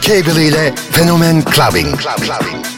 Cable ile Fenomen Clubbing. Club, clubbing.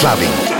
Clubbing.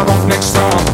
I'm off next time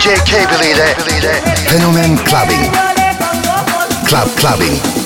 DJ Cable ile Fenomen Clubbing. Club Clubbing.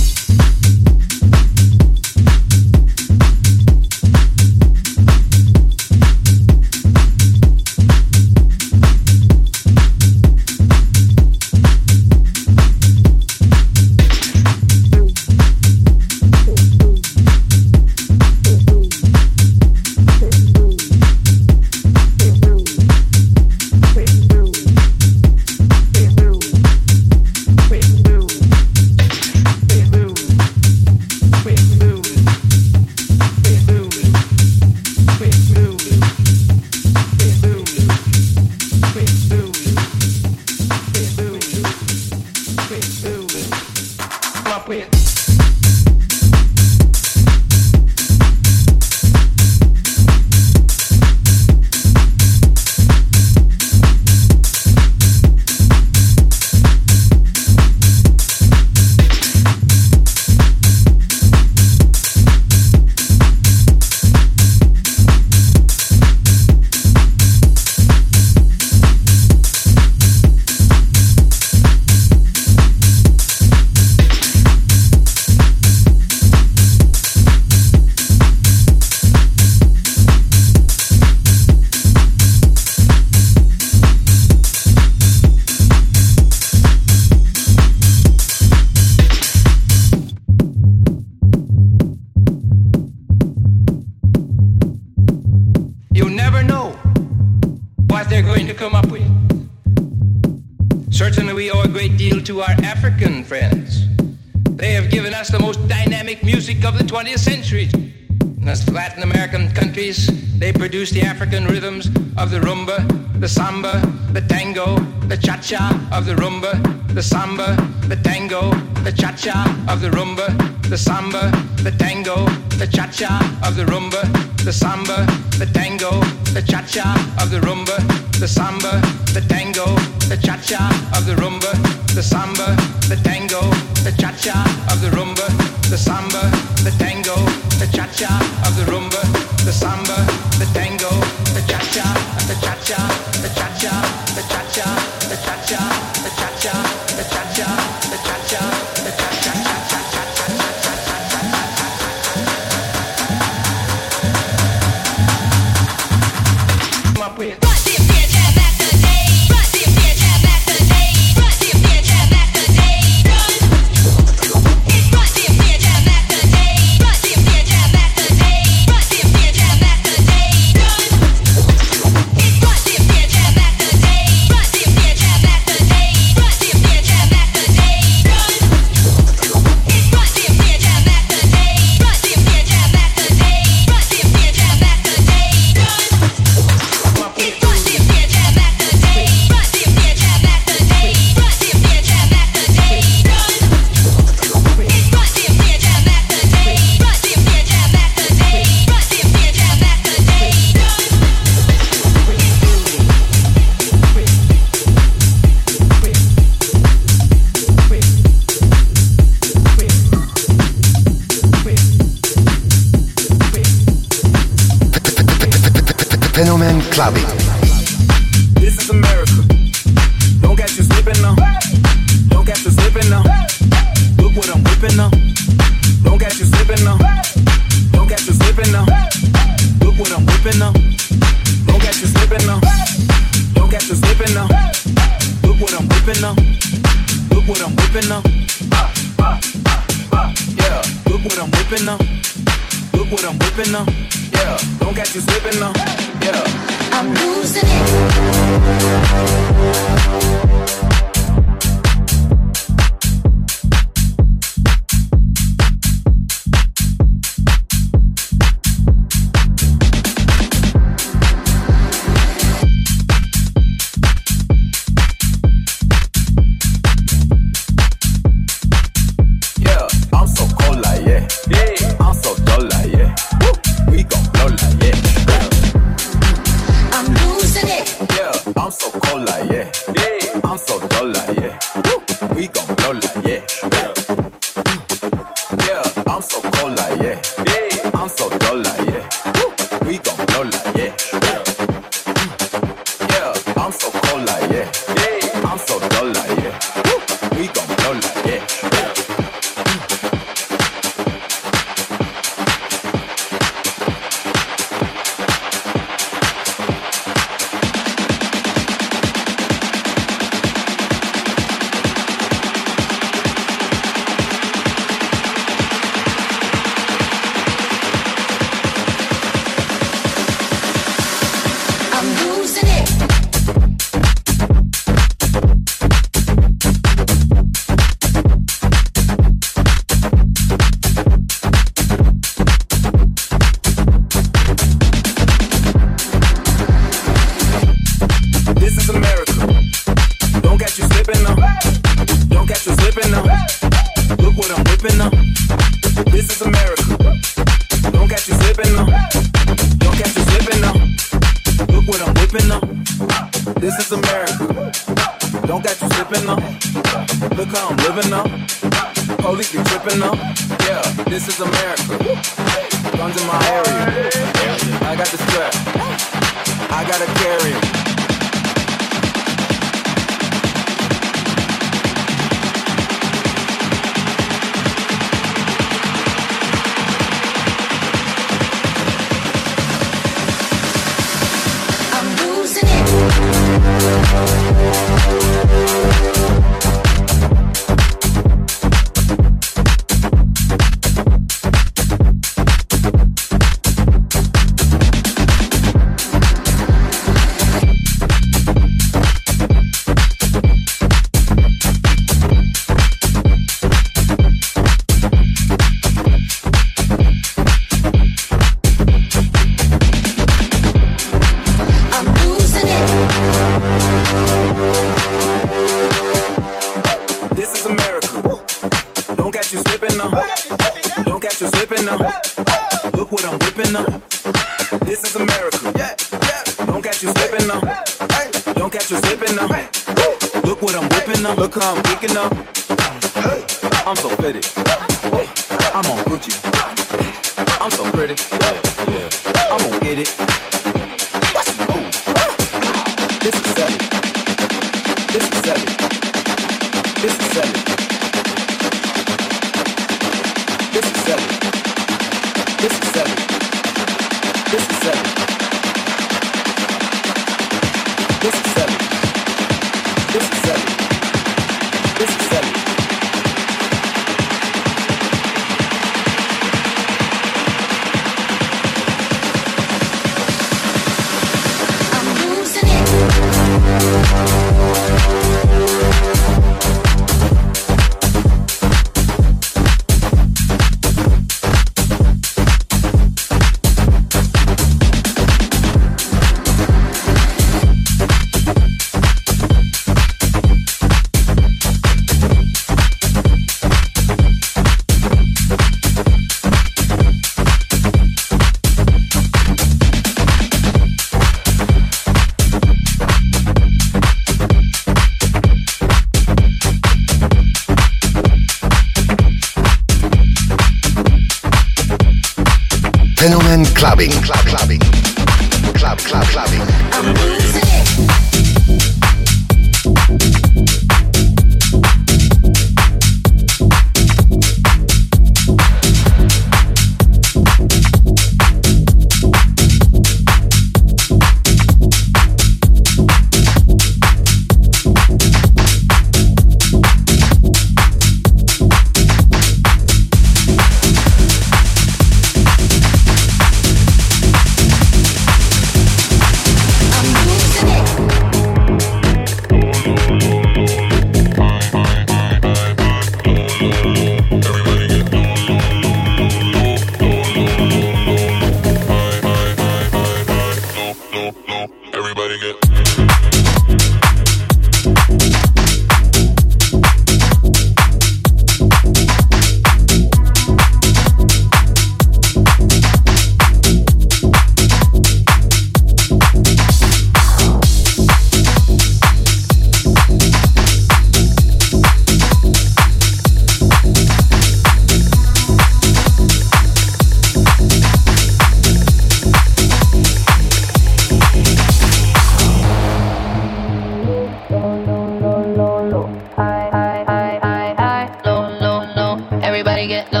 get low.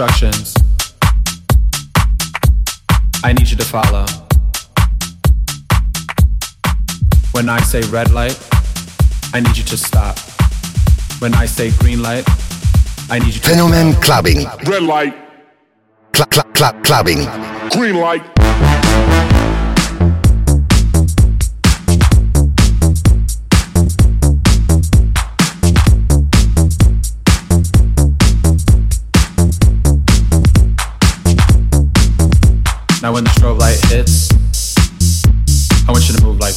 Instructions. I need you to follow. When I say red light, I need you to stop. When I say green light, I need you to Fenomen Clubbing. Red light, Cl- cl- cl- clubbing. green light.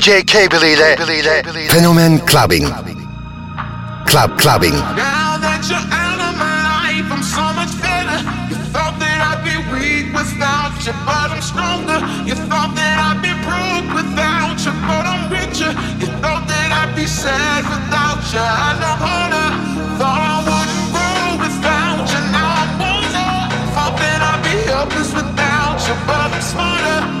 DJ Cable ile Fenomen Clubbing. Club Clubbing. Now that you're out of my life, I'm so much better. You thought that I'd be weak without you, but I'm stronger. You thought that I'd be broke without you, but I'm richer. You thought that I'd be sad without you, I know harder. Thought I wouldn't grow without you, now I'm older. Thought that I'd be helpless without you, but I'm smarter.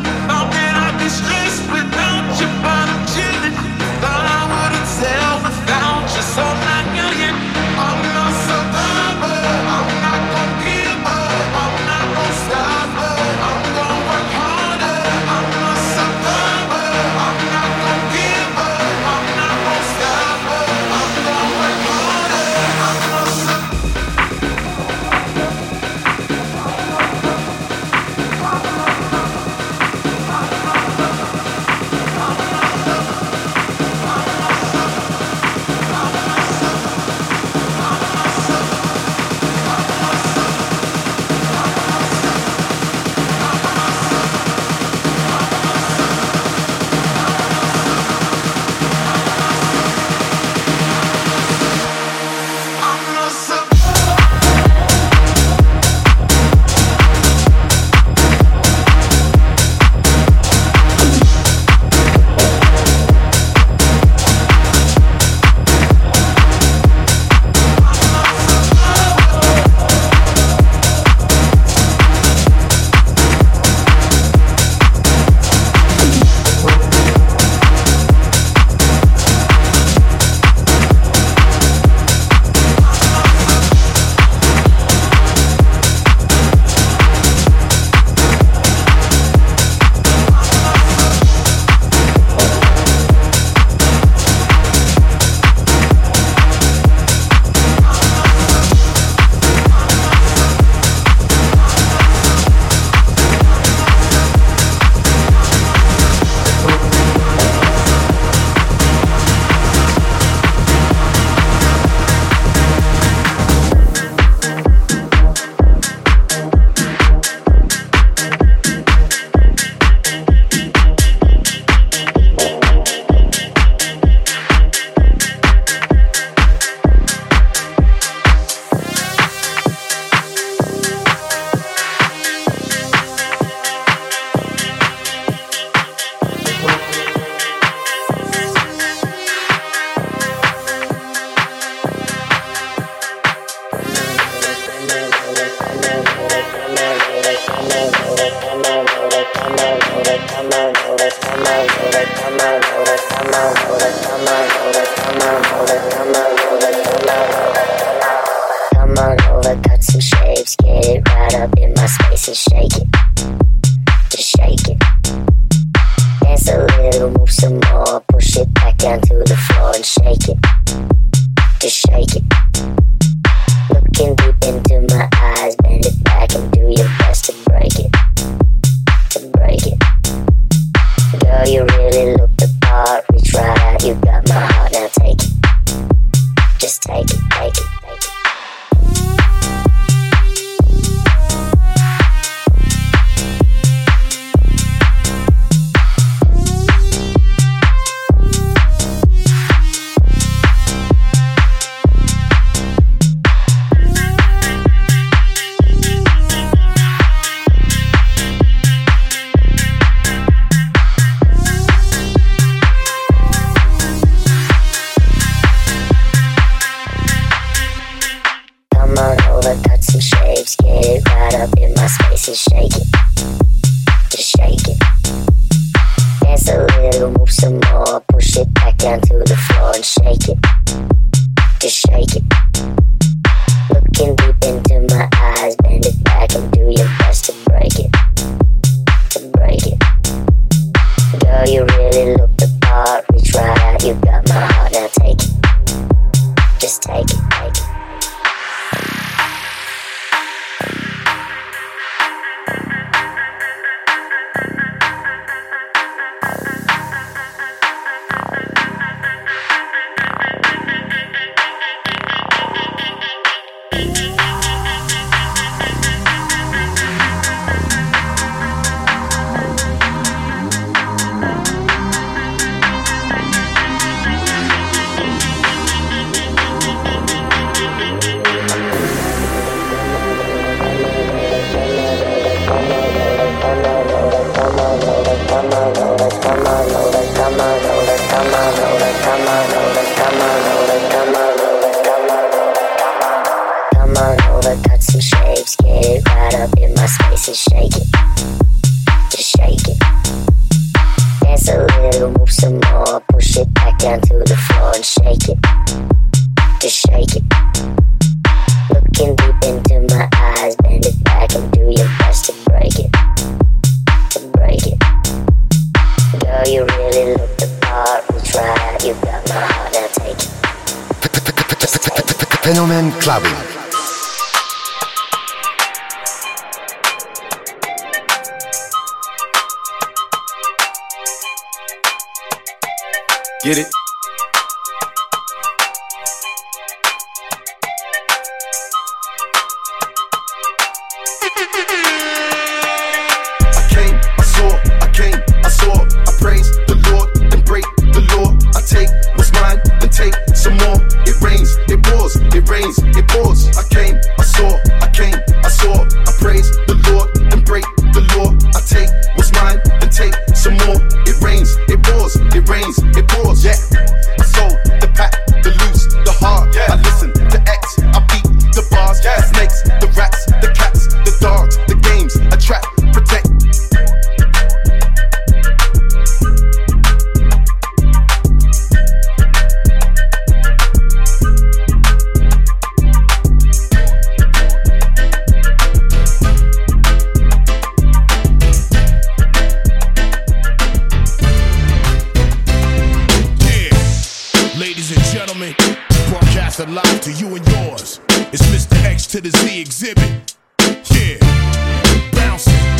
Some more, push it back down to the floor and shake it. Just shake it. Looking deep into my eyes, bend it back and Ladies and gentlemen, broadcast live to you and yours. It's Mr. X to the Z Xzibit. Yeah, bouncing.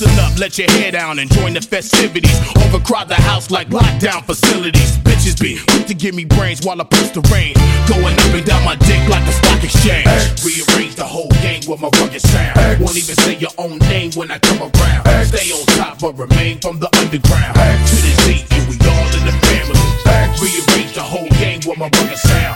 Loosen up, let your hair down and join the festivities. Overcrowd the house like lockdown facilities. Bitches be quick to give me brains while I push the rain. Going up and down my dick like a stock exchange. Rearrange the whole game with my rugged sound. Won't even say your own name when I come around. Stay on top but remain from the underground. To the Z, and we all in the family. Rearrange the whole game with my rugged sound.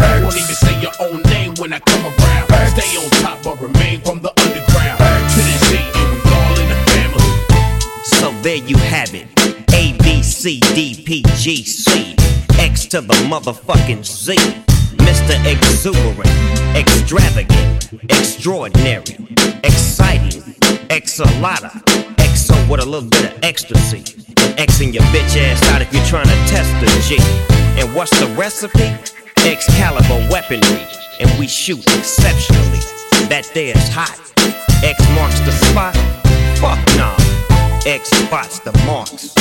There you have it. A B C D P G C X to the motherfucking Z. Mr. Exuberant, extravagant, extraordinary, exciting, exalata, exo with a little bit of ecstasy. And Xing your bitch ass out if you're trying to test the G. And what's the recipe? Excalibur weaponry, and we shoot exceptionally. That there's hot. X marks the spot. Fuck nah. X spots the marks.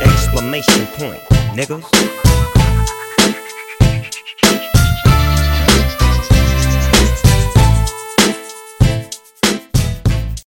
Exclamation point, niggas.